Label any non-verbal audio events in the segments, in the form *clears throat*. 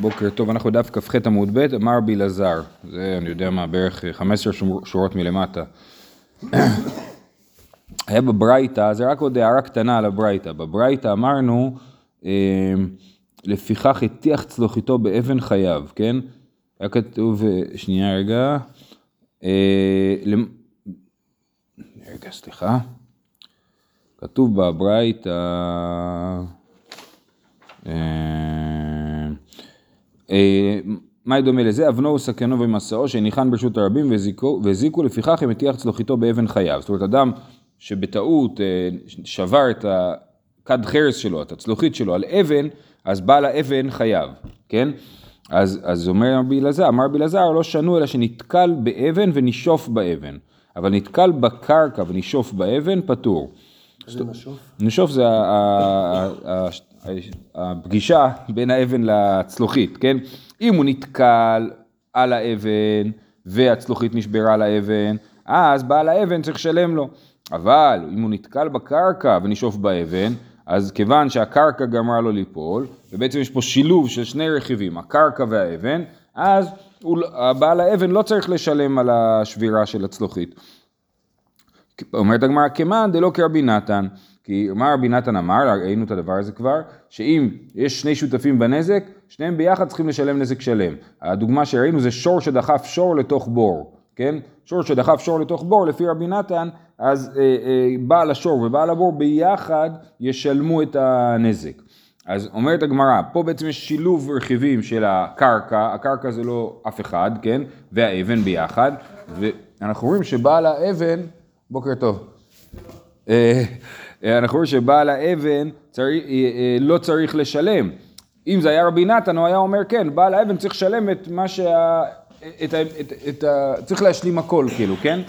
בוקר טוב, אנחנו דף כ"ח עמוד ב', אמר רבי אלעזר, זה אני יודע מה, בערך 15 שור- שורות מלמטה. *coughs* היה בברייתא, זה רק עוד הערה קטנה על הברייתא, בברייתא אמרנו, אה, לפיכך הטיח צלוחיתו באבן חייו, כן? היה כתוב, אה, שנייה רגע, אה, רגע, סליחה, כתוב בברייתא, אה, מה דומה לזה? אבנו וסכנו ומסעו שניחן ברשות הרבים והזיקו, לפיכך הם הטיח צלוחיתו באבן חייו. זאת אומרת, אדם שבטעות אה, שבר את הכד חרס שלו, את הצלוחית שלו על אבן, אז בעל האבן חייב, כן? אז, אז אומר רבי אלעזר, אמר רבי אלעזר, לא שנו אלא שנתקל באבן ונשוף באבן. אבל נתקל בקרקע ונשוף באבן, פטור. זה משוף? נשוף זה הפגישה בין האבן לצלוחית, כן? אם הוא נתקל על האבן והצלוחית נשברה על האבן, אז בעל האבן צריך לשלם לו. אבל אם הוא נתקל בקרקע ונשאוף באבן, אז כיוון שהקרקע גמרה לו ליפול, ובעצם יש פה שילוב של שני רכיבים, הקרקע והאבן, אז לא- בעל האבן לא צריך לשלם על השבירה של הצלוחית. אומרת הגמרא, כמאן דלא כרבי נתן, כי מה רבי נתן אמר, ראינו את הדבר הזה כבר, שאם יש שני שותפים בנזק, שניהם ביחד צריכים לשלם נזק שלם. הדוגמה שראינו זה שור שדחף שור לתוך בור, כן? שור שדחף שור לתוך בור, לפי רבי נתן, אז אה, אה, בעל השור ובעל הבור ביחד ישלמו את הנזק. אז אומרת הגמרא, פה בעצם יש שילוב רכיבים של הקרקע, הקרקע זה לא אף אחד, כן? והאבן ביחד, ואנחנו רואים שבעל האבן, בוקר טוב. אנחנו רואים שבעל האבן צריך, אה, אה, לא צריך לשלם. אם זה היה רבי נתן, הוא היה אומר כן, בעל האבן צריך לשלם את מה שה... את. את, את ה... צריך להשלים הכל, כאילו, כן?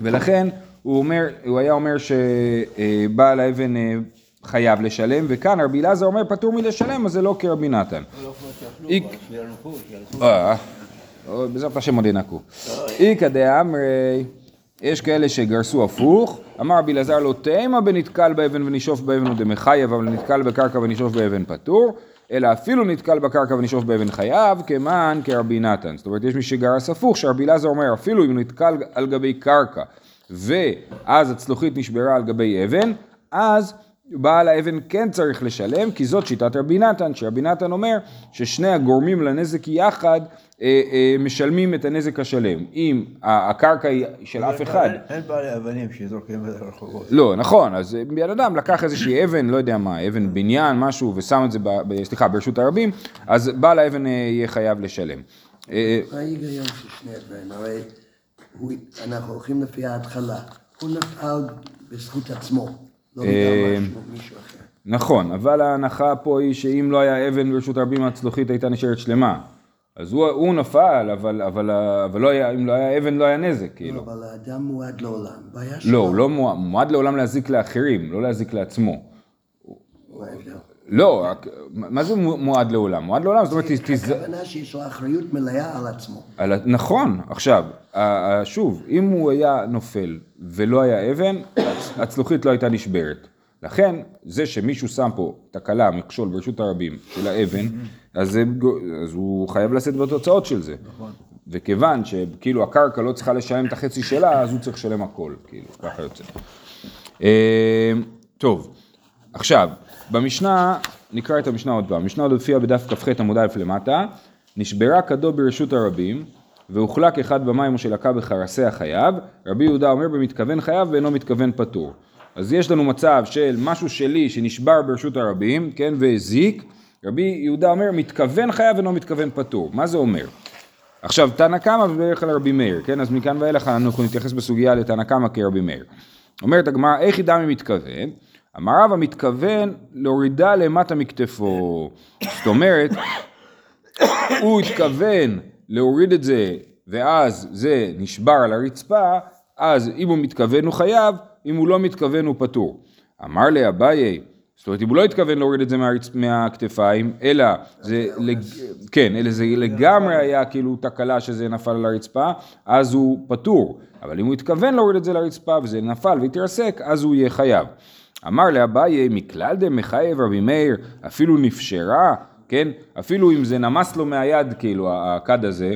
ולכן הוא אומר, הוא היה אומר שבעל האבן אה, חייב לשלם, וכאן רבי אלעזר אומר פטור מלשלם, אז זה לא כרבי נתן. אה, אה, בעזרת השם עוד ינקו. איכא דאמרי, יש כאלה שגרסו הפוך, אמר רבי אלעזר לא תימא בנתקל באבן ונשאוף באבן הוא דמחייב, אבל נתקל בקרקע ונשאוף באבן פטור, אלא אפילו נתקל בקרקע ונשאוף באבן חייב, כמען כרבי נתן. זאת אומרת, יש מי שגרס הפוך, שרבי אלעזר אומר, אפילו אם נתקל על גבי קרקע, ואז הצלוחית נשברה על גבי אבן, אז בעל האבן כן צריך לשלם, כי זאת שיטת רבי נתן, שרבי נתן אומר ששני הגורמים לנזק יחד אה, אה, משלמים את הנזק השלם. אם ה- הקרקע היא של אף אחד, אין- אין בעלי אבנים שזורקים ברחובות. לא, נכון, אז בן אדם לקח איזושהי אבן, לא יודע מה, אבן בניין, משהו, ושם את זה, ב, ב, סליחה, ברשות הרבים, אז בעל האבן אה, יהיה חייב לשלם. אה, מה ההיגיון של שני הדברים? הרי הוא- אנחנו הולכים לפי ההתחלה. הוא נפל בזכות עצמו, לא אה. נכון, אבל ההנחה פה היא שאם לא היה אבן ברשות הרבים, הצלוחית הייתה נשארת שלמה. אז הוא, הוא נפל, אבל, אבל, אבל לא היה, אם לא היה אבן, לא היה נזק, כאילו. אבל האדם מועד לעולם. בעיה לא, שלו. הוא לא מועד, מועד לעולם להזיק לאחרים, לא להזיק לעצמו. מה ההבדל? לא, מה זה מועד לעולם? מועד לעולם, זאת אומרת, תז... הכוונה שיש לו אחריות מלאה על עצמו. על נכון, עכשיו, שוב, אם הוא היה נופל ולא היה אבן, הצ- הצלוחית לא הייתה נשברת. לכן, זה שמישהו שם פה תקלה, מכשול ברשות הרבים של האבן, אז, זה, גו- אז הוא חייב לשאת בתוצאות של זה. נכון. וכיוון שכאילו הקרקע לא צריכה לשלם את החצי שלה, אז הוא צריך לשלם הכל, כאילו, ככה יוצא. אה, טוב, עכשיו, במשנה, נקרא את המשנה עוד פעם, המשנה עוד הופיעה בדף כ"ח עמוד א' למטה, נשברה כדו ברשות הרבים, והוחלק אחד במים או שלקה בחרסי החייב, רבי יהודה אומר במתכוון חייב ואינו מתכוון פטור. אז יש לנו מצב של משהו שלי שנשבר ברשות הרבים, כן, והזיק, רבי יהודה אומר מתכוון חייב ואינו מתכוון פטור. מה זה אומר? עכשיו, תנא קמא ובדרך כלל רבי מאיר, כן? אז מכאן ואילך אנחנו נתייחס בסוגיה לתנא קמא כרבי מאיר. אומרת הגמרא, איך ידע מי מתכוון? אמר רב המתכוון להורידה למטה מכתפו. זאת אומרת, הוא התכוון להוריד את זה, ואז זה נשבר על הרצפה, אז אם הוא מתכוון הוא חייב, אם הוא לא מתכוון הוא פטור. אמר לי אביי, זאת אומרת אם הוא לא התכוון להוריד את זה מהרצ... מהכתפיים, אלא זה, לג... כן, אלא זה לגמרי היה כאילו תקלה שזה נפל על הרצפה, אז הוא פטור. אבל אם הוא התכוון להוריד את זה לרצפה וזה נפל והתרסק, אז הוא יהיה חייב. אמר לאביי, מכלל דמחייב רבי מאיר, אפילו נפשרה, כן? אפילו אם זה נמס לו מהיד, כאילו, הכד הזה,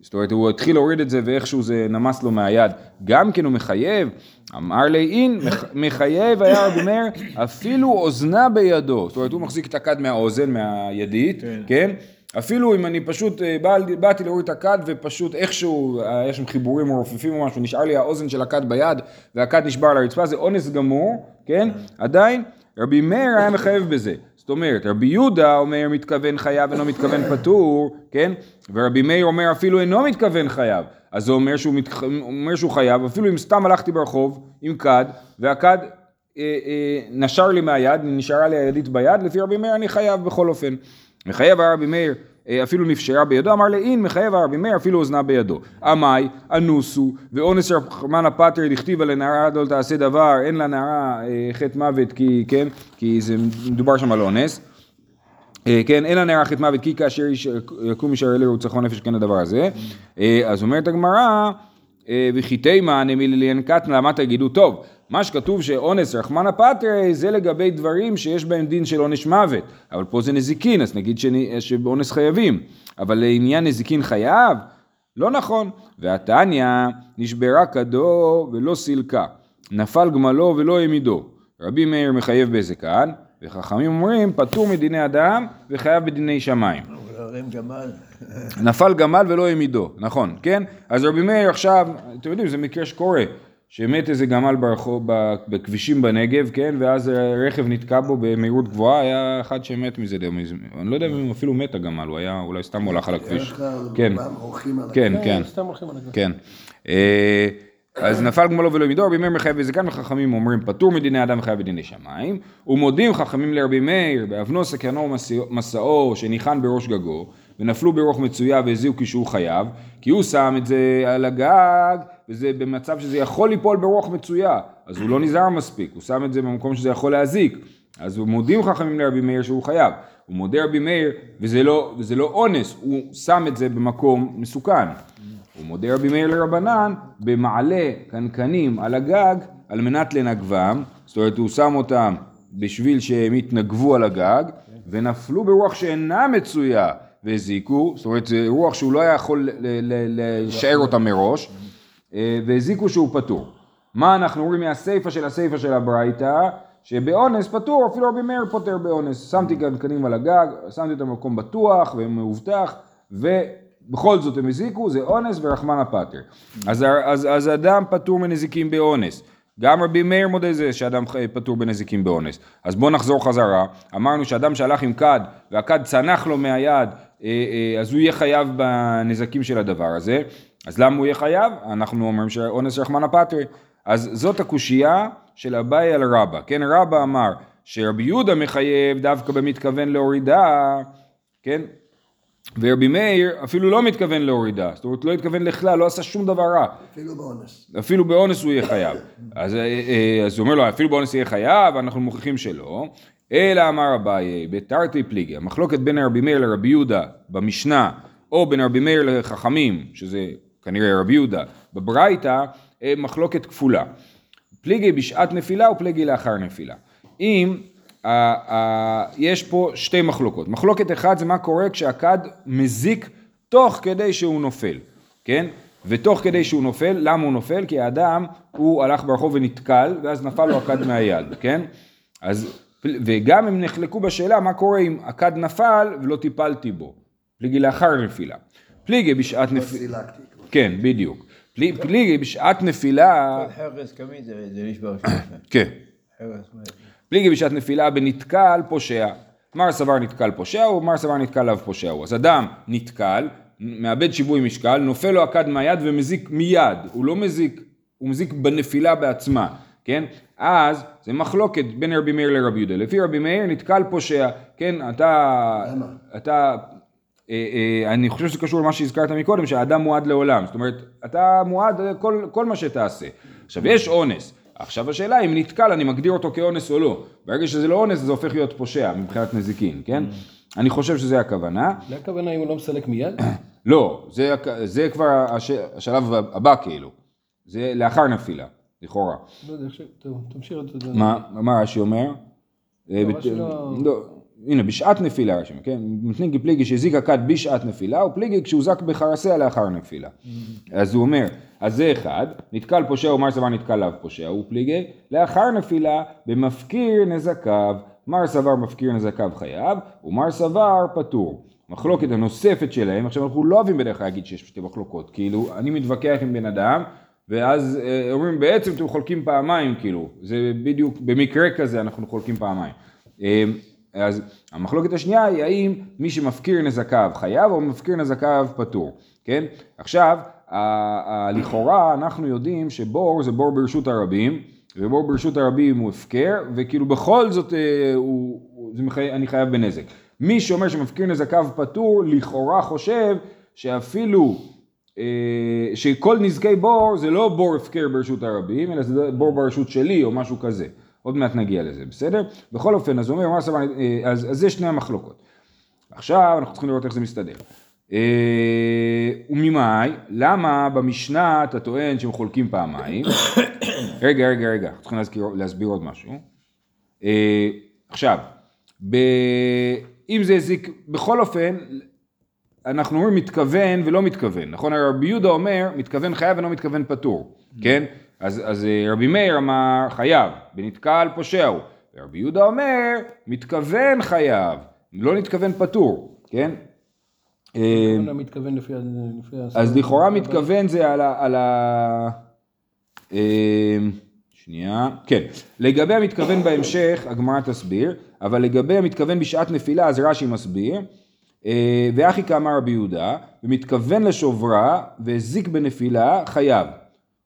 זאת אומרת, הוא התחיל להוריד את זה ואיכשהו זה נמס לו מהיד, גם כן הוא מחייב, אמר לי אין, מח- מחייב היה רבי מאיר, אפילו אוזנה בידו, זאת אומרת, הוא מחזיק את הכד מהאוזן, מהידית, כן. כן? אפילו אם אני פשוט, אה, בא, באתי להוריד את הכד ופשוט איכשהו, אה, יש שם חיבורים מרופפים או משהו, נשאר לי האוזן של הכד ביד והכד נשבר על הרצפה, זה אונס גמור, כן? עדיין, רבי מאיר היה מחייב בזה. זאת אומרת, רבי יהודה אומר מתכוון חייב אינו מתכוון פטור, כן? ורבי מאיר אומר אפילו אינו מתכוון חייב. אז זה אומר שהוא, מתח... אומר שהוא חייב, אפילו אם סתם הלכתי ברחוב עם כד, והכד אה, אה, נשר לי מהיד, נשארה לי הידית ביד, לפי רבי מאיר אני חייב בכל אופן. מחייב הרבי מאיר אה, אפילו נפשרה בידו, אמר לאין מחייב הרבי מאיר אפילו אוזנה בידו. עמאי, אנוסו, ואונס רחמנא פטר דכתיבה לנערה לא תעשה דבר, אין לנערה אה, חטא מוות כי, כן, כי זה מדובר שם על אונס. אה, כן, אין לנערה חטא מוות כי כאשר יקום משער אלה ורצחו נפש כן הדבר הזה. אז אומרת הגמרא, וכי תימא נמיליאן קטנה, למה תגידו טוב? מה שכתוב שאונס רחמנא פטר זה לגבי דברים שיש בהם דין של עונש מוות, אבל פה זה נזיקין, אז נגיד שאני- שבאונס חייבים, אבל לעניין נזיקין חייב? לא נכון. והתניא נשברה כדו ולא סילקה, נפל גמלו ולא העמידו. רבי מאיר מחייב בזקן, וחכמים אומרים פטור מדיני אדם וחייב בדיני שמיים. נפל גמל ולא העמידו, נכון, כן? אז רבי מאיר עכשיו, אתם יודעים, זה מקרה שקורה, שמת איזה גמל ברחוב, בכבישים בנגב, כן? ואז רכב נתקע בו במהירות גבוהה, היה אחד שמת מזה, די מזמן. אני לא יודע אם אפילו מת הגמל, הוא היה אולי סתם הולך על הכביש. כן, כן, הכביש. כן. סתם הולכים על הגב. כן. אז נפל גמלו ולא עמידו, רבי מאיר מחייב בזקן וחכמים אומרים פטור מדיני אדם וחייב בדיני שמיים, ומודים חכמים לרבי מאיר באבנו סכנו מסעו שניחן בראש גגו, ונפלו ברוח מצויה והזיעו כשהוא חייב, כי הוא שם את זה על הגג, וזה במצב שזה יכול ליפול ברוח מצויה, אז הוא לא נזהר מספיק, הוא שם את זה במקום שזה יכול להזיק, אז מודים חכמים לרבי מאיר שהוא חייב, הוא מודה רבי מאיר, וזה לא, וזה לא אונס, הוא שם את זה במקום מסוכן. הוא מודה רבי מאיר לרבנן במעלה קנקנים על הגג על מנת לנגבם, זאת אומרת הוא שם אותם בשביל שהם יתנגבו על הגג ונפלו ברוח שאינה מצויה והזיקו, זאת אומרת זה רוח שהוא לא היה יכול לשער אותה מראש אה, והזיקו שהוא פטור. מה אנחנו אומרים מהסיפא של הסיפא של הברייתא? שבאונס פטור, אפילו רבי מאיר פוטר באונס. שמתי קנקנים על הגג, שמתי אותם במקום בטוח ומאובטח, ובכל זאת הם הזיקו, זה אונס ורחמנא פטר. אז, אז, אז אדם פטור מנזיקים באונס. גם רבי מאיר מודה זה שאדם פטור בנזיקים באונס. אז בואו נחזור חזרה. אמרנו שאדם שהלך עם כד והכד צנח לו מהיד, אה, אה, אז הוא יהיה חייב בנזקים של הדבר הזה. אז למה הוא יהיה חייב? אנחנו אומרים שאונס רחמנא פטרי. אז זאת הקושייה של אביי על רבא. כן, רבא אמר שרבי יהודה מחייב דווקא במתכוון להורידה, כן? ורבי מאיר אפילו לא מתכוון להורידה, זאת אומרת לא התכוון לכלל, לא עשה שום דבר רע. אפילו באונס. אפילו באונס הוא יהיה חייב. *laughs* אז, אה, אה, אז הוא אומר לו, אפילו באונס יהיה חייב, אנחנו מוכיחים שלא. אלא אמר אביי, בתרתי פליגי, המחלוקת בין רבי מאיר לרבי יהודה במשנה, או בין רבי מאיר לחכמים, שזה כנראה רבי יהודה, בברייתא, אה, מחלוקת כפולה. פליגי בשעת נפילה ופליגי לאחר נפילה. אם יש פה שתי מחלוקות. מחלוקת אחת זה מה קורה כשהכד מזיק תוך כדי שהוא נופל, כן? ותוך כדי שהוא נופל, למה הוא נופל? כי האדם, הוא הלך ברחוב ונתקל, ואז נפל לו הכד מהיד, כן? אז, וגם הם נחלקו בשאלה מה קורה אם הכד נפל ולא טיפלתי בו. פליגי לאחר נפילה. פליגי בשעת לא נפילה. כבר. כן, בדיוק. פלי- פליגי בשעת נפילה, כל חרס קמין זה זה נשבר שלכם. כן. פליגי בשעת נפילה בנתקל פושע. מר סבר נתקל פושע הוא, מר סבר נתקל לאו פושע הוא. אז אדם נתקל, מאבד שיווי משקל, נופל לו הכד מהיד ומזיק מיד. הוא לא מזיק, הוא מזיק בנפילה בעצמה, כן? אז זה מחלוקת בין רבי מאיר לרבי יהודה. לפי רבי מאיר נתקל פושע, כן? אתה... למה? אתה... אה, אה, אני חושב שזה קשור למה שהזכרת מקודם, שהאדם מועד לעולם. זאת אומרת, אתה מועד לכל כל מה שתעשה. עכשיו, יש אונס. עכשיו השאלה אם נתקל, אני מגדיר אותו כאונס או לא. ברגע שזה לא אונס, זה הופך להיות פושע מבחינת נזיקין, כן? אני חושב שזה הכוונה. זה הכוונה אם הוא לא מסלק מיד? *coughs* לא, זה, זה כבר הש, השלב הבא כאילו. זה לאחר נפילה, לכאורה. לא יודע, תמשיך את זה. מה, מה רש"י אומר? אה, בת- רש"י לא- לא, הנה, בשעת נפילה רשום, כן? מתנגי פליגי שהזיק הכד בשעת נפילה, ופליגי כשהוזק בחרסיה לאחר נפילה. אז הוא אומר, אז זה אחד, נתקל פושע ומר סבר נתקל לאו פושע, הוא פליגי, לאחר נפילה, במפקיר נזקיו, מר סבר מפקיר נזקיו חייב, ומר סבר פטור. מחלוקת הנוספת שלהם, עכשיו אנחנו לא אוהבים בדרך כלל להגיד שיש שתי מחלוקות, כאילו, אני מתווכח עם בן אדם, ואז אה, אומרים בעצם אתם חולקים פעמיים, כאילו, זה בדיוק, במקרה כזה אנחנו חולקים פעמיים. אה, אז המחלוקת השנייה היא האם מי שמפקיר נזקיו חייב או מפקיר נזקיו פטור, כן? עכשיו, לכאורה אנחנו יודעים שבור זה בור ברשות הרבים, ובור ברשות הרבים הוא הפקר, וכאילו בכל זאת אה, הוא, מחי, אני חייב בנזק. מי שאומר שמפקיר נזקיו פטור, לכאורה חושב שאפילו אה, שכל נזקי בור זה לא בור הפקר ברשות הרבים, אלא זה בור ברשות שלי או משהו כזה. עוד מעט נגיע לזה, בסדר? בכל אופן, אז הוא אומר, מה סבבה, אה, אז, אז זה שני המחלוקות. עכשיו אנחנו צריכים לראות איך זה מסתדר. אה, וממאי, למה במשנה אתה טוען שהם חולקים פעמיים? *coughs* רגע, רגע, רגע, אנחנו צריכים להזכיר, להסביר עוד משהו. אה, עכשיו, ב... אם זה הזיק, בכל אופן, אנחנו אומרים מתכוון ולא מתכוון, נכון? רבי יהודה אומר מתכוון חייב ולא מתכוון פטור, כן? אז, אז אה, רבי מאיר אמר חייב, ונתקל פושע הוא, ורבי יהודה אומר מתכוון חייב, לא נתכוון פטור, כן? אה, אני מתכוון לפי ה... לפי ה- אז לכאורה מתכוון זה על ה... על ה... אה, שנייה, כן. לגבי המתכוון בהמשך, הגמרא תסביר, אבל לגבי המתכוון בשעת נפילה, אז רש"י מסביר. ואחי כאמר רבי יהודה, ומתכוון לשוברה והזיק בנפילה, חייב.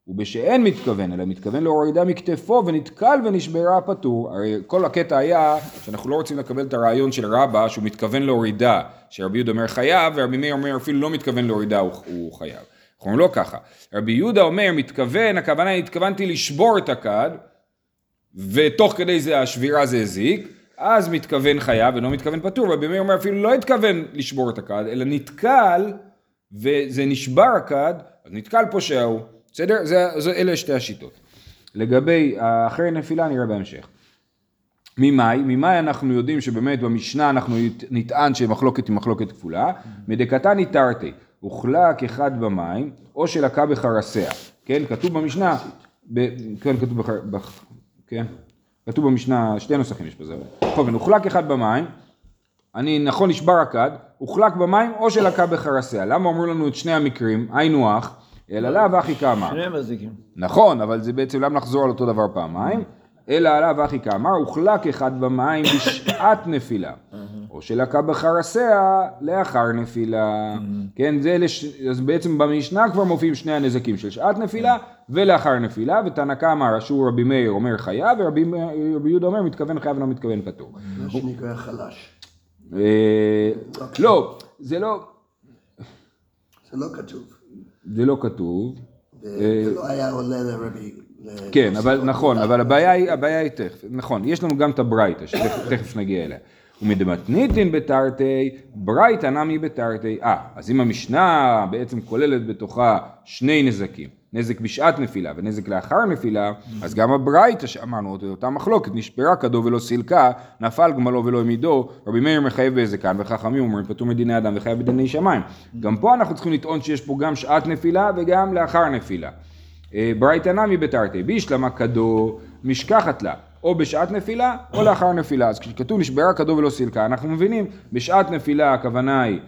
ובשאין מתכוון, אלא מתכוון להורידה מכתפו ונתקל ונשברה פטור. הרי כל הקטע היה שאנחנו לא רוצים לקבל את הרעיון של רבא שהוא מתכוון להורידה, שרבי יהודה אומר חייב, ורבי מאיר אומר אפילו לא מתכוון להורידה, הוא, הוא חייב. אנחנו אומרים לא ככה. רבי יהודה אומר מתכוון, הכוונה היא התכוונתי לשבור את הכד, ותוך כדי זה השבירה זה הזיק, אז מתכוון חייב ולא מתכוון פטור, רבי מאיר אומר אפילו לא התכוון לשבור את הכד, אלא נתקל וזה נשבר הכד, אז נתקל פושע הוא, בסדר? זה, זה, אלה שתי השיטות. לגבי אחרי נפילה נראה בהמשך. ממאי? ממאי אנחנו יודעים שבאמת במשנה אנחנו נטען שמחלוקת היא מחלוקת כפולה, מדקתני תרתי, הוחלק אחד במים, או שלקה בחרסיה, כן? כתוב במשנה, ב, כן, כתוב בחר... בח, כן? כתוב במשנה, שתי נוסחים יש בזה. בכל אופן, הוחלק אחד במים, אני נכון נשבר הכד, הוחלק במים או שלקה בחרסיה. למה אמרו לנו את שני המקרים, היינו הך, אלא לאו אחי כאמר. שניהם מזיקים. נכון, אבל זה בעצם למה לחזור על אותו דבר פעמיים, אלא עליו אחי כאמר, הוחלק אחד במים בשעת נפילה, או שלקה בחרסיה לאחר נפילה, כן, זה אלה, ש- אז בעצם במשנה כבר מופיעים שני הנזקים של שעת נפילה ולאחר נפילה, ותנא קמא שהוא רבי מאיר אומר חייב, ורבי יהודה אומר מתכוון חייב ולא מתכוון פטור. מה שנקרא חלש. אה, לא, זה לא, זה לא כתוב. זה לא כתוב. זה לא היה עולה לרבי. כן, אבל נכון, אבל הבעיה היא, הבעיה היא תכף, נכון, יש לנו גם את הברייתא, שתכף *laughs* נגיע אליה. ומדמתניתין בתרתי, ברייתא נמי בתרתי. אה, אז אם המשנה בעצם כוללת בתוכה שני נזקים, נזק בשעת נפילה ונזק לאחר נפילה, אז גם הברייתא שאמרנו, אותה מחלוקת, נשברה כדו ולא סילקה, נפל גמלו ולא העמידו, רבי מאיר מחייב בזקן, וחכמים אומרים פטור מדיני אדם וחייב בדיני שמיים. גם פה אנחנו צריכים לטעון שיש פה גם שעת נפילה וגם לאחר נפילה. אה, ברייתא נמי בתרתי, בישלמה כדו משכחת לה, או בשעת נפילה או לאחר נפילה. אז כשכתוב נשברה כדו ולא סילקה, אנחנו מבינים, בשעת נפילה הכוונה היא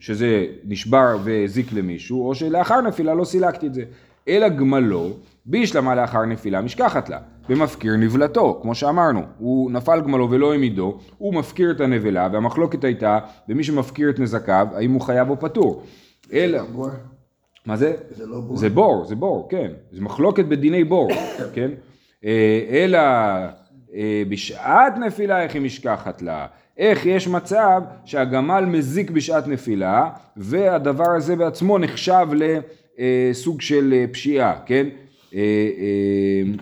שזה נשבר והזיק למישהו, או שלאחר נפילה לא סילקתי את זה. אלא גמלו, בישלמה לאחר נפילה משכחת לה, במפקיר נבלתו, כמו שאמרנו, הוא נפל גמלו ולא העמידו, הוא מפקיר את הנבלה, והמחלוקת הייתה במי שמפקיר את נזקיו, האם הוא חייב או פטור. אלא? מה זה? זה לא בור? זה בור, זה בור, כן. זה מחלוקת בדיני בור, *coughs* כן? אה, אלא אה, בשעת נפילה איך היא משכחת לה? איך יש מצב שהגמל מזיק בשעת נפילה והדבר הזה בעצמו נחשב לסוג של אה, פשיעה, כן? אה,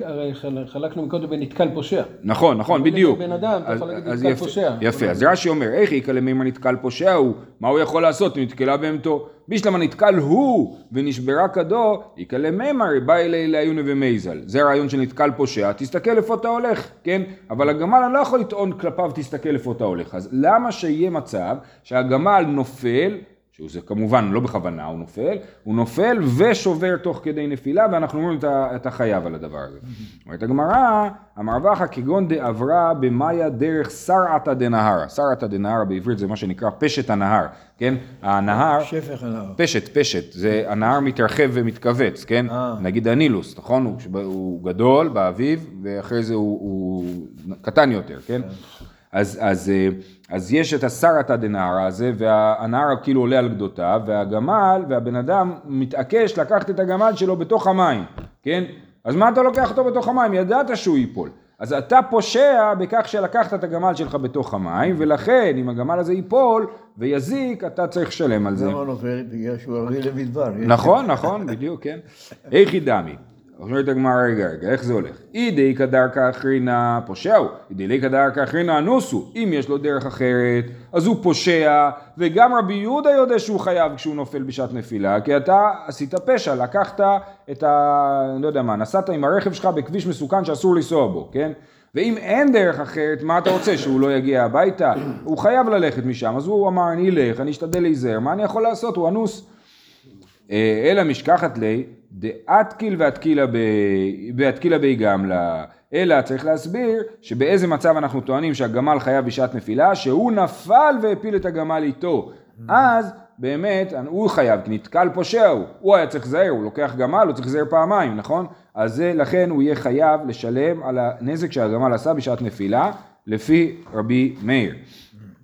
אה, הרי חלקנו מקודם בנתקל פושע. נכון, נכון, אבל בדיוק. בן אדם, אתה יכול להגיד נתקל פושע. יפה, אז רש"י אומר, איך יקא למימר נתקל פושע הוא, מה הוא יכול לעשות אם נתקלה בהמתו? בישלמה נתקל הוא ונשברה כדו, יקא למימר בא אלי לעיוני ומייזל. זה הרעיון של נתקל פושע, תסתכל איפה אתה הולך, כן? אבל הגמל אני לא יכול לטעון כלפיו תסתכל איפה אתה הולך. אז למה שיהיה מצב שהגמל נופל שזה כמובן לא בכוונה הוא נופל, הוא נופל ושובר תוך כדי נפילה ואנחנו אומרים את החייב על הדבר הזה. אומרת הגמרא, המרווח כגון דעברה במאיה דרך סרעתא דנהרה. סרעתא דנהרה בעברית זה מה שנקרא פשט הנהר, כן? הנהר, שפך הנהר. פשט, פשט, זה הנהר מתרחב ומתכווץ, כן? אה. נגיד הנילוס, נכון? הוא, גדול באביב ואחרי זה הוא, הוא קטן יותר, כן? אז, אז, אה, אז יש את הסרתא דנהרה הזה, והנהר כאילו עולה על גדותיו, והגמל והבן אדם מתעקש לקחת את הגמל שלו בתוך המים, כן? אז מה אתה לוקח אותו בתוך המים? ידעת שהוא ייפול. אז אתה פושע בכך שלקחת את הגמל שלך בתוך המים, ולכן אם הגמל הזה ייפול ויזיק, אתה צריך לשלם על זה. למה נופל? בגלל שהוא ערבי למדבר. נכון, נכון, בדיוק, כן. איכי דמי. אומרת הגמרא, רגע, רגע, איך זה הולך? אידי כדרכא אחרינה פושעו, אידי כדרכא אחרינה אנוסו. אם יש לו דרך אחרת, אז הוא פושע, וגם רבי יהודה יודע שהוא חייב כשהוא נופל בשעת נפילה, כי אתה עשית פשע, לקחת את ה... אני לא יודע מה, נסעת עם הרכב שלך בכביש מסוכן שאסור לנסוע בו, כן? ואם אין דרך אחרת, מה אתה רוצה, שהוא לא יגיע הביתה? הוא חייב ללכת משם, אז הוא אמר, אני אלך, אני אשתדל להיזהר, מה אני יכול לעשות? הוא אנוס. אה, אלא משכחת לי, דאתקיל ואתקילה בי גמלה. אלא צריך להסביר שבאיזה מצב אנחנו טוענים שהגמל חייב בשעת נפילה, שהוא נפל והפיל את הגמל איתו. אז באמת, הוא חייב, כי נתקל פושע הוא. הוא היה צריך לזהר, הוא לוקח גמל, הוא צריך לזהר פעמיים, נכון? אז זה, לכן הוא יהיה חייב לשלם על הנזק שהגמל עשה בשעת נפילה, לפי רבי מאיר.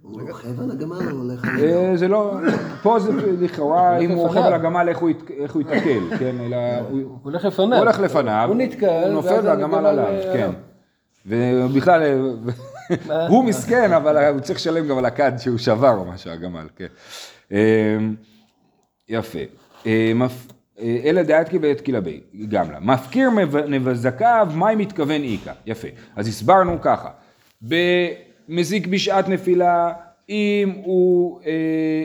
הוא רוכב על הגמל או הולך על אה, זה לא, פה זה לכאורה, אם הוא רוכב. על הגמל איך הוא ייתקל, כן, אלא הוא הולך לפניו. הוא הולך לפניו, הוא נתקל, הוא נופל והגמל הגמל, עליו, אה, כן. עליו. ובכלל, אה, *laughs* הוא מסכן, אבל הוא צריך לשלם גם על הכד שהוא שבר או משהו, הגמל, כן. אה, יפה. אה, אה, אלא דעתקי בעת בי, גמלה. מפקיר נבזקיו, מה אם מתכוון איכא? יפה. אז הסברנו ככה. במזיק בשעת נפילה, אם הוא, אה,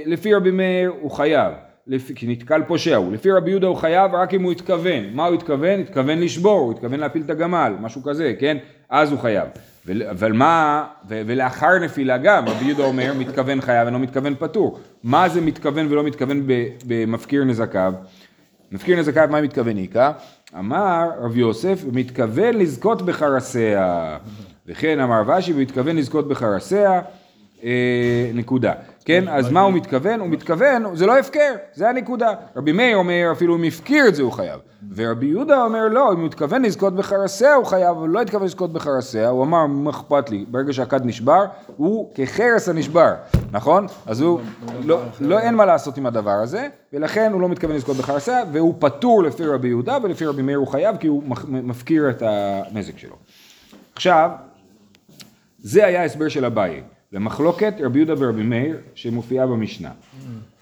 לפי רבי מאיר, הוא חייב. לפי, כי נתקל פושע הוא. לפי רבי יהודה הוא חייב רק אם הוא התכוון. מה הוא התכוון? התכוון לשבור, הוא התכוון להפיל את הגמל, משהו כזה, כן? אז הוא חייב. אבל מה, ו- ולאחר נפילה גם, רבי יהודה אומר, מתכוון חייב ולא מתכוון פטור. מה זה מתכוון ולא מתכוון במפקיר נזקיו? מפקיר נזקיו, מה מתכוון איכא? אמר רב יוסף, מתכוון לזכות בחרסיה. וכן אמר ושי, ומתכוון לזכות בחרסיה. אה, נקודה. כן, אז מה הוא מתכוון? הוא מתכוון, זה לא הפקר, זה הנקודה. רבי מאיר אומר, אפילו אם הפקיר את זה הוא חייב. ורבי יהודה אומר, לא, אם הוא התכוון לזכות בחרסיה הוא חייב, אבל לא התכוון לזכות בחרסיה, הוא אמר, מה אכפת לי, ברגע שהכד נשבר, הוא כחרס הנשבר, נכון? אז הוא, לא, לא, אין מה לעשות עם הדבר הזה, ולכן הוא לא מתכוון לזכות בחרסיה, והוא פטור לפי רבי יהודה, ולפי רבי מאיר הוא חייב, כי הוא מפקיר את הנזק שלו. עכשיו, זה היה ההסבר של אביי, למחלוקת רבי יהודה ורבי מאיר שמופיעה במשנה.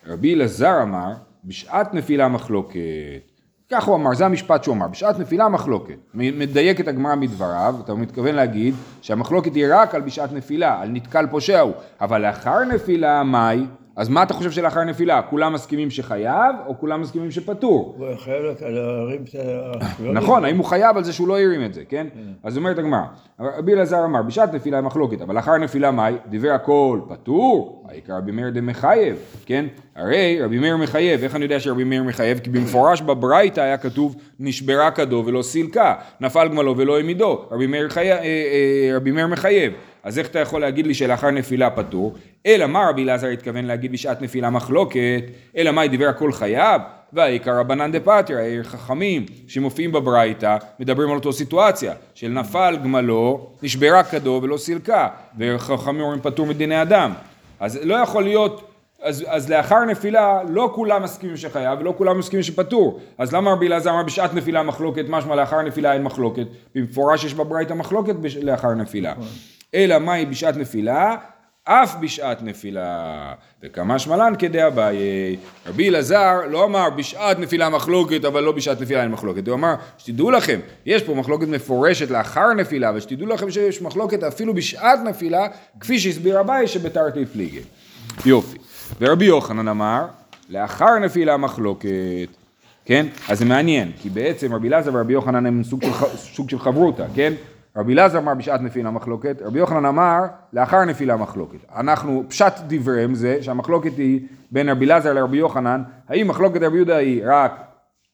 רבי אלעזר אמר, בשעת נפילה מחלוקת. כך הוא אמר, זה המשפט שהוא אמר, בשעת נפילה מחלוקת. מדייק את הגמרא מדבריו, אתה מתכוון להגיד שהמחלוקת היא רק על בשעת נפילה, על נתקל פושע הוא, אבל לאחר נפילה, מהי? אז מה אתה חושב שלאחר נפילה? כולם מסכימים שחייב, או כולם מסכימים שפטור? הוא חייב להרים את ה... *laughs* נכון, האם הוא חייב על זה שהוא לא הרים את זה, כן? אז אומרת הגמרא, רבי אלעזר אמר, בשעת נפילה מחלוקת, אבל לאחר נפילה מאי? דיבר הכל פטור, העיקר רבי מאיר דמחייב, כן? הרי רבי מאיר מחייב, איך אני יודע שרבי מאיר מחייב? כי במפורש בברייתא היה כתוב נשברה כדו ולא סילקה, נפל גמלו ולא העמידו, רבי מאיר. אה, אה, רבי מאיר מחייב. אז איך אתה יכול להגיד לי שלאחר נפילה פטור? אלא מה רבי אלעזר התכוון להגיד בשעת נפילה מחלוקת? אלא מה, דיבר הכל חייב? והעיקר רבנן דפטריה, חכמים שמופיעים בברייתא, מדברים על אותו סיטואציה, של נפל גמלו, נשברה כדו ולא סילקה, וחכמים אומרים פטור מדיני אדם. אז לא יכול להיות, אז, אז לאחר נפילה לא כולם מסכימים שחייב ולא כולם מסכימים שפטור. אז למה רבי אלעזר אמר בשעת נפילה מחלוקת, משמע לאחר נפילה אין מחלוקת, במפורש יש בברייתא מחלוקת בש... לאחר נפילה. אלא מהי בשעת נפילה? אף בשעת נפילה, וכמה שמלן כדי אביי. רבי אלעזר לא אמר בשעת נפילה מחלוקת, אבל לא בשעת נפילה אין מחלוקת, הוא אמר שתדעו לכם, יש פה מחלוקת מפורשת לאחר נפילה, ושתדעו לכם שיש מחלוקת אפילו בשעת נפילה, כפי שהסביר אביי שבתרתי פליגי. יופי. ורבי יוחנן אמר, לאחר נפילה מחלוקת. כן? אז זה מעניין, כי בעצם רבי אלעזר ורבי יוחנן הם סוג של, סוג של חברותא, כן? רבי אלעזר אמר בשעת נפילה מחלוקת, רבי יוחנן אמר לאחר נפילה מחלוקת. אנחנו, פשט דבריהם זה שהמחלוקת היא בין רבי אלעזר לרבי יוחנן, האם מחלוקת רבי יהודה היא רק,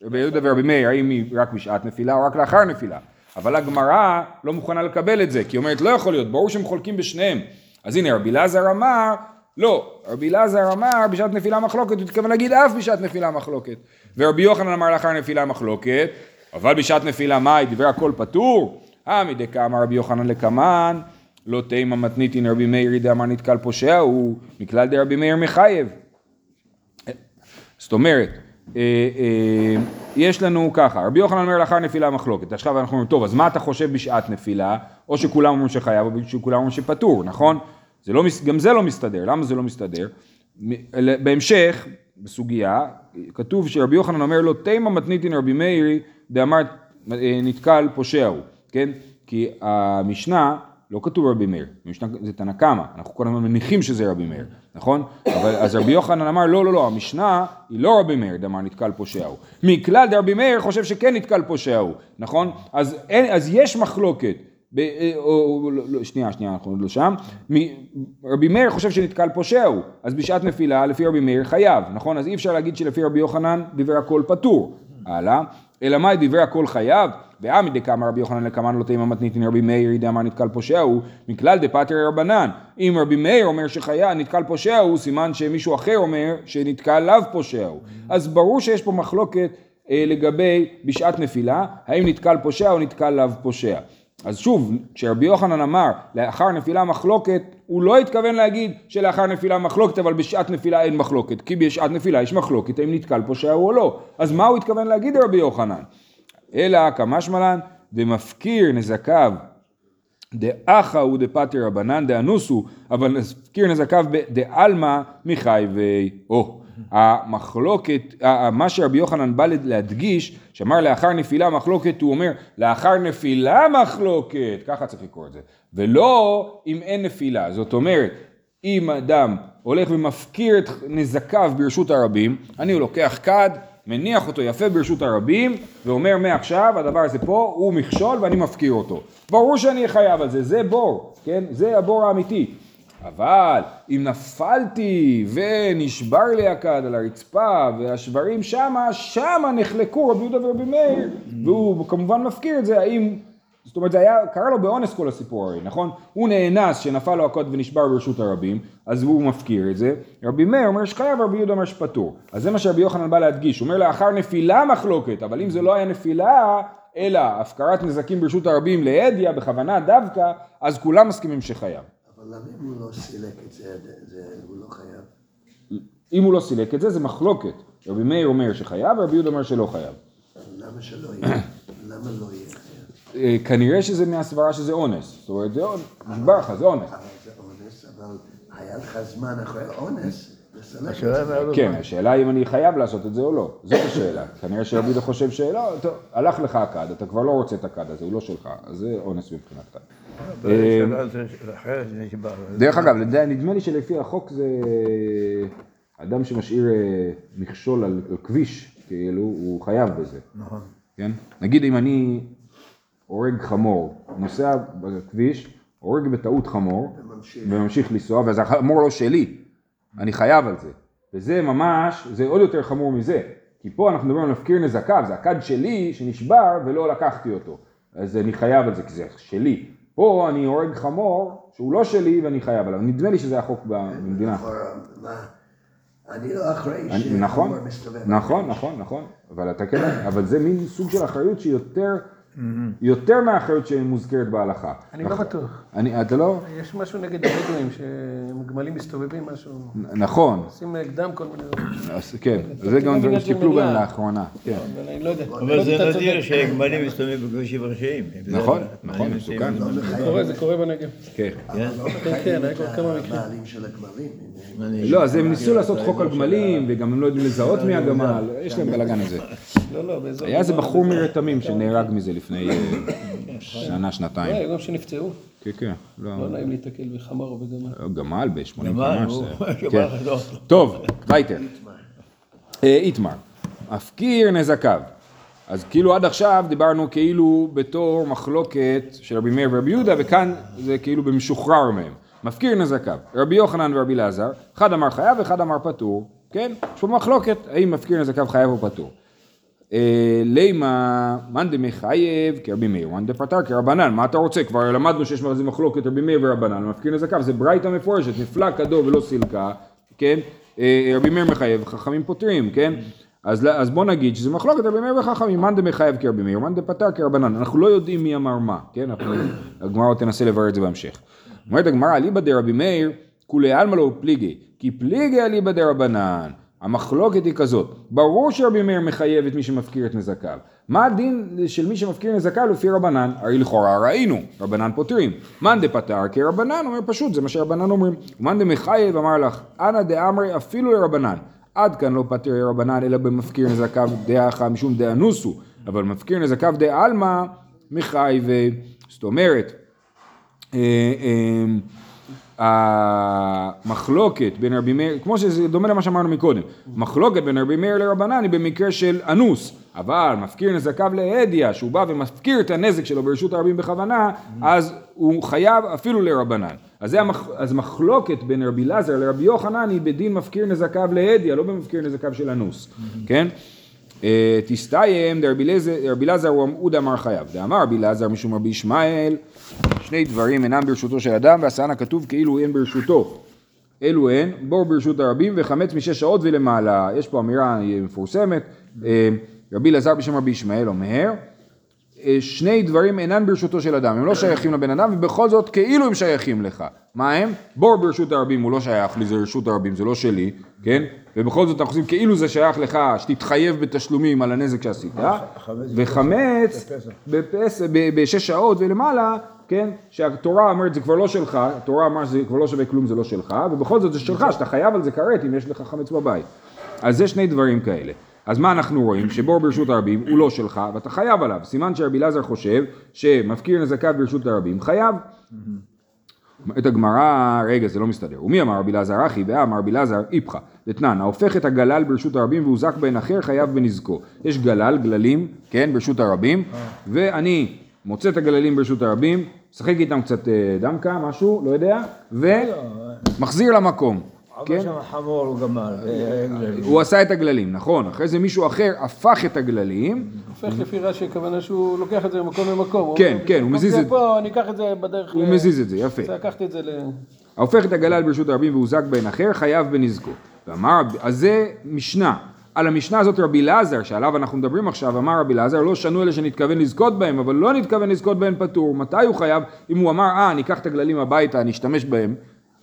רבי יהודה ורבי מאיר, האם היא רק בשעת נפילה או רק לאחר נפילה? אבל הגמרא לא מוכנה לקבל את זה, כי היא אומרת לא יכול להיות, ברור שהם חולקים בשניהם. אז הנה רבי אלעזר אמר לא, רבי אלעזר אמר בשעת נפילה מחלוקת, הוא התכוון להגיד אף בשעת נפילה מחלוקת. ורבי יוחנן אמר לאחר נפילה מחלוקת, אבל בשעת נפילה מאי דברי הכל פטור? מדי כאמר רבי יוחנן לקמן, לא תימא מתניתין רבי מאיר דאמר נתקל פושע הוא, מכלל דרבי מאיר מחייב. זאת אומרת, אה, אה, יש לנו ככה, רבי יוחנן אומר לאחר נפילה מחלוקת, עכשיו אנחנו אומרים, טוב, אז מה אתה חושב בשעת נפילה? או שכולם אומרים שחייב, או שכולם אומרים שפטור, נכון? זה לא, גם זה לא מסתדר, למה זה לא מסתדר? בהמשך, בסוגיה, כתוב שרבי יוחנן אומר לו, תימא מתניתין רבי מאירי דאמר אה, נתקל פושע הוא, כן? כי המשנה, לא כתוב רבי מאיר, המשנה זה תנא קמא, אנחנו כל הזמן מניחים שזה רבי מאיר, נכון? אבל אז רבי יוחנן אמר, לא, לא, לא, המשנה היא לא רבי מאיר דאמר נתקל פושע הוא. מכלל דרבי מאיר חושב שכן נתקל פושע הוא, נכון? אז, אין, אז יש מחלוקת. ב, אה, או, לא, לא, שנייה, שנייה, אנחנו עוד לא שם. מ- רבי מאיר חושב שנתקל פושע הוא, אז בשעת נפילה לפי רבי מאיר חייב, נכון? אז אי אפשר להגיד שלפי רבי יוחנן דברי הכל פטור. הלאה. אלא מאי דברי הכל חייב? ועמי דקאמר רבי יוחנן לקמן לא תימא מתניתין רבי מאיר דאמר נתקל פושע הוא, מכלל דפטרי רבנן. אם רבי מאיר אומר שחייב, נתקל פושע הוא, סימן שמישהו אחר אומר שנתקל לאו פושע הוא. אז ברור שיש פה מחלוקת אה, לגבי בשעת נפילה, האם נתקל פושע או נתקל לאו פושע. אז שוב, כשרבי יוחנן אמר לאחר נפילה מחלוקת, הוא לא התכוון להגיד שלאחר נפילה מחלוקת, אבל בשעת נפילה אין מחלוקת, כי בשעת נפילה יש מחלוקת האם נתקל פושע או לא. אז מה הוא התכוון להגיד רבי יוחנן? אלא כמשמע לן דמפקיר נזקיו דאחא הוא רבנן דאנוסו, אבל מפקיר נזקיו דעלמא מחייבי. או, המחלוקת, מה שרבי יוחנן בא להדגיש, שאמר לאחר נפילה מחלוקת, הוא אומר לאחר נפילה מחלוקת, ככה צריך לקרוא את זה, ולא אם אין נפילה. זאת אומרת, אם אדם הולך ומפקיר את נזקיו ברשות הרבים, אני לוקח כד, מניח אותו יפה ברשות הרבים, ואומר מעכשיו הדבר הזה פה הוא מכשול ואני מפקיר אותו. ברור שאני חייב על זה, זה בור, כן? זה הבור האמיתי. אבל אם נפלתי ונשבר לי הכד על הרצפה והשברים שמה, שמה נחלקו רבי יהודה ורבי מאיר, והוא כמובן מפקיר את זה, האם זאת אומרת, זה היה, קרה לו באונס כל הסיפור הרי, נכון? הוא נאנס שנפל לו הקוד ונשבר ברשות הרבים, אז הוא מפקיר את זה. רבי מאיר אומר שחייב, רבי יהודה אומר שפטור. אז זה מה שרבי יוחנן בא להדגיש, הוא אומר לאחר נפילה מחלוקת, אבל אם זה לא היה נפילה, אלא הפקרת נזקים ברשות הרבים להדיא, בכוונה דווקא, אז כולם מסכימים שחייב. אבל אם הוא לא סילק את זה, זה הוא לא חייב? אם הוא לא סילק את זה, זה מחלוקת. רבי מאיר אומר שחייב, ורבי יהודה אומר שלא חייב. למה שלא יהיה? *clears throat* למה לא יהיה חייב? אה, כנראה שזה מהסברה שזה אונס. זאת אומרת, זה אונס, נשבר לך, זה אונס. אבל זה אונס, אבל היה לך זמן אחרי האונס כן. השאלה אם אני חייב לעשות את זה או לא, זאת השאלה. *laughs* כנראה שרבי יהודה חושב שלא, טוב, הלך לך הכד, אתה כבר לא רוצה את הכד הזה, הוא לא שלך, אז זה אונס מבחינתך. נשבר. דרך אגב, נדמה לי שלפי החוק זה אדם שמשאיר אה, מכשול על כביש, כאילו, הוא חייב בזה, נכון. כן? נגיד אם אני הורג חמור, נוסע בכביש, הורג בטעות חמור. וממשיך לנסוע, ואז החמור לא שלי, אני חייב על זה. וזה ממש, זה עוד יותר חמור מזה. כי פה אנחנו מדברים על מפקיר נזקיו, זה הכד שלי שנשבר ולא לקחתי אותו. אז אני חייב על זה, כי זה שלי. פה אני הורג חמור שהוא לא שלי ואני חייב עליו. נדמה לי שזה החוק במדינה. מה? אני לא אחראי שחמור נכון, מסתובב. נכון, נכון, נכון, אבל אתה כן, אבל זה מין סוג של אחריות שהיא יותר יותר מהאחריות שמוזכרת בהלכה. אני לא בטוח. אני, אתה לא? יש משהו נגד הבדואים, שגמלים מסתובבים, משהו... נכון, עושים נגדם כל מיני... כן, זה גם דברים שטיפלו בהם. לאחרונה, כן. אבל אני לא יודע. אבל זה אתה נדיר. שגמלים מסתובבים בכבישים ראשיים. נכון, זה- נכון, מסוכן. מסכים. זה קורה, זה בנגב. כן. כן? כן, כן, היה כבר כמה מקרים. הבעלים של הגמלים. לא, אז הם ניסו לעשות חוק על גמלים, וגם הם לא יודעים לזהות מי הגמל, יש להם בלאגן הזה. לא, לא. היה איזה בחור מרתמים שנהרג מזה לפני אה, שנה, לא, שנתיים. היו גם שנפצעו. כן, כן, לא, לא נעים להתקל בחמור או בגמל. גמל ב-85. *laughs* גמל, כן. דוח. טוב, וייטר. אה, איתמר, הפקיר נזקיו. אז כאילו עד עכשיו דיברנו כאילו בתור מחלוקת של רבי מאיר ורבי יהודה, וכאן זה כאילו במשוחרר מהם. מפקיר נזקיו. רבי יוחנן ורבי אלעזר, אחד אמר חייב ואחד אמר פטור, כן? יש פה מחלוקת, האם מפקיר נזקיו חייב או פטור. אה, לימה, מאן דמחייב כרבי מאיר, מאן דפטר כרבנן, מה אתה רוצה? כבר למדנו שיש בזה מחלוקת רבי מאיר ורבנן, מפקיר נזקיו, זה ברייתא מפורשת, נפלא כדור ולא סילקה, כן? אה, רבי מאיר מחייב, חכמים פותרים, כן? אז, אז בוא נגיד שזה מחלוקת רבי מאיר וחכמים, מאן דמחייב כרבי מאיר, מאן דפטר כרבנן, אנחנו לא יודעים מי אמר מה, כן? הגמרא תנסה לברר את זה בהמשך. אומרת הגמרא, אליבא דרבי מאיר, כולי עלמא לא פליגי, כי פליגי אליבא דרבנן. המחלוקת היא כזאת, ברור שרבי מאיר מחייב את מי שמפקיר את נזקיו. מה הדין של מי שמפקיר נזקיו לפי רבנן? הרי לכאורה ראינו, רבנן פותרים. מאן דפטר כרבנן אומר פשוט, זה מה שרבנן אומרים. ומאן דמחייב אמר לך, אנא דאמרי אפילו לרבנן. עד כאן לא פטר רבנן אלא במפקיר נזקיו דעה אחת משום דאנוסו, אבל מפקיר נזקיו דעלמא מחייב. זאת אומרת, אה, אה, המחלוקת בין רבי מאיר, כמו שזה דומה למה שאמרנו מקודם, מחלוקת בין רבי מאיר לרבנן היא במקרה של אנוס, אבל מפקיר נזקיו להדיא, שהוא בא ומפקיר את הנזק שלו ברשות הרבים בכוונה, אז הוא חייב אפילו לרבנן. אז, המח... אז מחלוקת בין רבי אלעזר לרבי יוחנן היא בדין מפקיר נזקיו להדיא, לא במפקיר נזקיו של אנוס, כן? אה, תסתיים דרבי אלעזר הוא עמוד אמר חייב. דאמר רבי אלעזר משום רבי ישמעאל, שני דברים אינם ברשותו של אדם, והסענה כתוב כאילו אין ברשותו. אלו הן, בור ברשות הרבים וחמץ משש שעות ולמעלה. יש פה אמירה מפורסמת, אה, רבי אלעזר בשם רבי ישמעאל אומר, אה, שני דברים אינן ברשותו של אדם, הם לא שייכים לבן אדם ובכל זאת כאילו הם שייכים לך. מה הם? בור ברשות הרבים הוא לא שייך לי, זה רשות הרבים, זה לא שלי, כן? ובכל זאת אנחנו עושים כאילו זה שייך לך, שתתחייב בתשלומים על הנזק שעשית, וחמץ בפס- ב- בשש שעות ולמעלה, כן? שהתורה אומרת זה כבר לא שלך, התורה אמרה שזה כבר לא שווה כלום, זה לא שלך, ובכל זאת זה שלך, שאתה חייב על זה כרת אם יש לך חמץ בבית. אז זה שני דברים כאלה. אז מה אנחנו רואים? שבור ברשות הרבים הוא לא שלך ואתה חייב עליו. סימן שרבי אלעזר חושב שמפקיר נזקיו ברשות הרבים חייב. אומרת הגמרא, רגע זה לא מסתדר. ומי אמר רבי אלעזר אחי ואמר רבי אלעזר איפכא דתנן ההופך את הגלל ברשות הרבים והוזק בהן אחר חייב בנזקו. יש גלל, גללים, כן, ברשות הרבים, ואני מוצא את הגללים ברשות הרבים, משחק איתם קצת אה, דמקה, משהו, לא יודע, ומחזיר למקום. עבר כן? שם חמור או גמל. אה, גללים. הוא עשה את הגללים, נכון, אחרי זה מישהו אחר הפך את הגללים, הופך לפי רש"י, הכוונה שהוא לוקח את זה ממקום למקום. הוא כן, כן, הוא מזיז זה את- פה, אני אקח את זה בדרך. הוא מזיז את זה, יפה. רוצה לקחת את זה ל... ההופך את הגלל ברשות הרבים והוזק בהן אחר, חייב בנזקו. ואמר, אז זה משנה. על המשנה הזאת רבי אלעזר, שעליו אנחנו מדברים עכשיו, אמר רבי אלעזר, לא שנו אלה שנתכוון לזכות בהם, אבל לא נתכוון לזכות בהם פטור. מתי הוא חייב? אם הוא אמר, אה, אני אקח את הגללים הביתה, אני אשתמש בהם,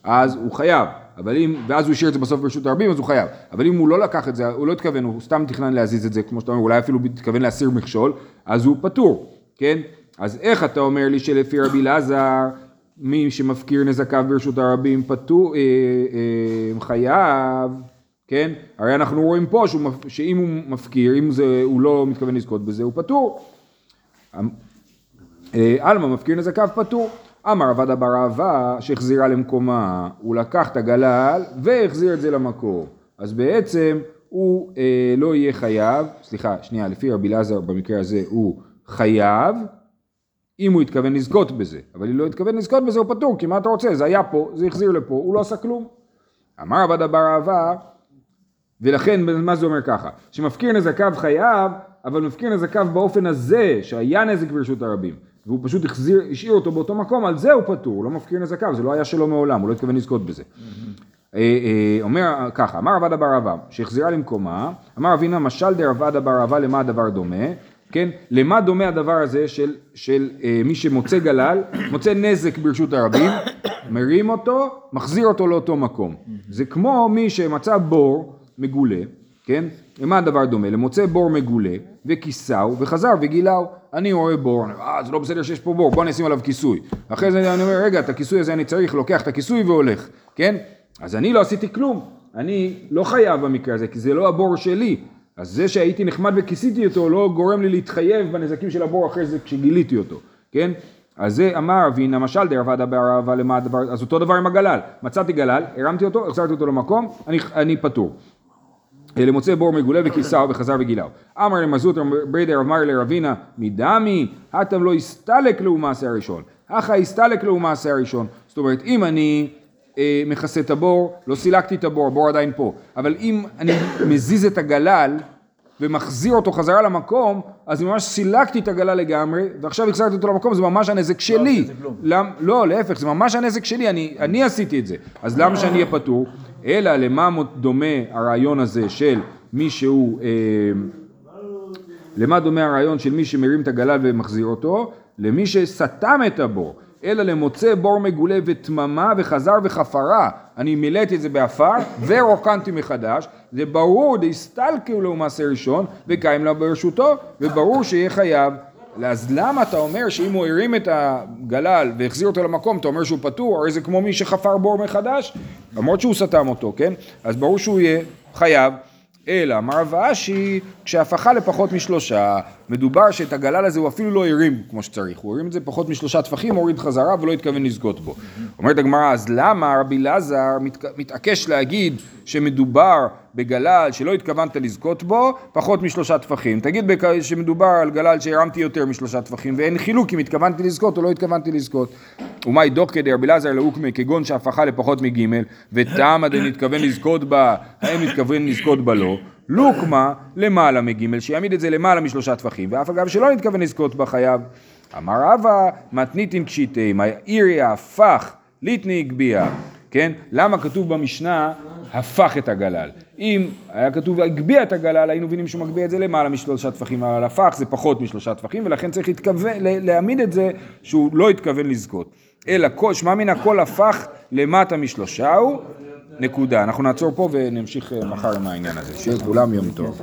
אז הוא חייב. אבל אם, ואז הוא השאיר את זה בסוף ברשות הרבים, אז הוא חייב. אבל אם הוא לא לקח את זה, הוא לא התכוון, הוא סתם תכנן להזיז את זה, כמו שאתה אומר, אולי אפילו התכוון להסיר מכשול, אז הוא פטור, כן? אז איך אתה אומר לי שלפי רבי אלעזר, מי שמפקיר נזקיו ברשות הרבים פטור, אה, אה, חייב, כן? הרי אנחנו רואים פה שהוא, שאם הוא מפקיר, אם זה, הוא לא מתכוון לזכות בזה, הוא פטור. אה, עלמא מפקיר נזקיו פטור. אמר עבדה בר אהבה שהחזירה למקומה, הוא לקח את הגלל והחזיר את זה למקור. אז בעצם הוא אה, לא יהיה חייב, סליחה, שנייה, לפי רבי אלעזר במקרה הזה הוא חייב, אם הוא התכוון לזכות בזה, אבל אם לא התכוון לזכות בזה הוא פטור, כי מה אתה רוצה? זה היה פה, זה החזיר לפה, הוא לא עשה כלום. אמר עבדה בר אהבה, ולכן מה זה אומר ככה? שמפקיר נזקיו חייב, אבל מפקיר נזקיו באופן הזה, שהיה נזק ברשות הרבים, והוא פשוט החזיר, השאיר אותו באותו מקום, על זה הוא פטור, הוא לא מפקיר נזקיו, זה לא היה שלו מעולם, הוא לא התכוון לזכות בזה. אה, אה, אומר ככה, אמר עבדה בר אהבה, שהחזירה למקומה, אמר אבינה משל דרב עדה בר אהבה למה הדבר דומה? כן? למה דומה הדבר הזה של, של אה, מי שמוצא גלל, מוצא נזק ברשות הרבים, מרים אותו, מחזיר אותו לאותו מקום. זה כמו מי שמצא בור מגולה, כן? למה הדבר דומה? למוצא בור מגולה וכיסהו וחזר וגילהו. אני רואה בור, אני אומר, אה זה לא בסדר שיש פה בור, בוא נשים עליו כיסוי. אחרי זה אני אומר, רגע, את הכיסוי הזה אני צריך, לוקח את הכיסוי והולך, כן? אז אני לא עשיתי כלום, אני לא חייב במקרה הזה, כי זה לא הבור שלי. אז זה שהייתי נחמד וכיסיתי אותו לא גורם לי להתחייב בנזקים של הבור אחרי זה כשגיליתי אותו, כן? אז זה אמר והנה המשל דרבדה בערבה למה הדבר, אז אותו דבר עם הגלל, מצאתי גלל, הרמתי אותו, החזרתי אותו למקום, אני, אני פטור. למוצא בור מגולה וכיסהו וחזר וגילהו. אמר למזות ברדר אמר לרבינה מדמי, הטם לא הסתלק לאו מעשה הראשון, הכא הסתלק לאו מעשה הראשון. זאת אומרת, אם אני אה, מכסה את הבור, לא סילקתי את הבור, הבור עדיין פה, אבל אם אני מזיז את הגלל ומחזיר אותו חזרה למקום, אז ממש סילקתי את הגלל לגמרי, ועכשיו החזרתי אותו למקום, זה ממש הנזק שלי. עשית כלום. למ, לא, להפך, זה ממש הנזק שלי, אני, אני עשיתי את זה. אז למה שאני אהיה פטור? אלא למה דומה הרעיון הזה של מי שהוא, אה, למה דומה הרעיון של מי שמרים את הגלל ומחזיר אותו? למי שסתם את הבור. אלא למוצא בור מגולה ותממה וחזר וחפרה. אני מילאתי את זה בעפר ורוקנתי מחדש. זה ברור דהסתלקו לו מעשה ראשון וקיים לה ברשותו וברור שיהיה חייב. אז למה אתה אומר שאם הוא הרים את הגלל והחזיר אותו למקום, אתה אומר שהוא פטור, הרי זה כמו מי שחפר בור מחדש, למרות שהוא סתם אותו, כן? אז ברור שהוא יהיה חייב. אלא אמר רב אשי, כשהפכה לפחות משלושה, מדובר שאת הגלל הזה הוא אפילו לא הרים כמו שצריך, הוא הרים את זה פחות משלושה טפחים, הוריד חזרה ולא התכוון לזכות בו. אומרת הגמרא, אז למה רבי אלעזר מת, מתעקש להגיד שמדובר בגלל שלא התכוונת לזכות בו, פחות משלושה טפחים. תגיד שמדובר על גלל שהרמתי יותר משלושה טפחים, ואין חילוק אם התכוונתי לזכות או לא התכוונתי לזכות. ומאי דוח כדי רבי אלעזר לאוקמי כגון שהפכה לפחות מגימל, ותמה דנתכוון לזכות בה, האם נתכוון לזכות בה לא. לוקמה למעלה מגימל, שיעמיד את זה למעלה משלושה טפחים, ואף אגב שלא נתכוון לזכות בה חייב. אמר רבא, מתניתין קשיטי, מה איריה הפך, ליטני הגביה. כן? למה כתוב במשנה הפך את הגלל? אם היה כתוב הגביה את הגלל, היינו מבינים שהוא מגביה את זה למעלה משלושה טפחים, אבל הפך זה פחות משלושה טפחים, ולכן צריך להתכוון, להעמיד את זה שהוא לא התכוון לזכות. אלא כל, שמע מן הכל הפך למטה משלושה הוא, נקודה. אנחנו נעצור פה ונמשיך אה, מחר עם העניין הזה. שיהיה לכולם יום טוב.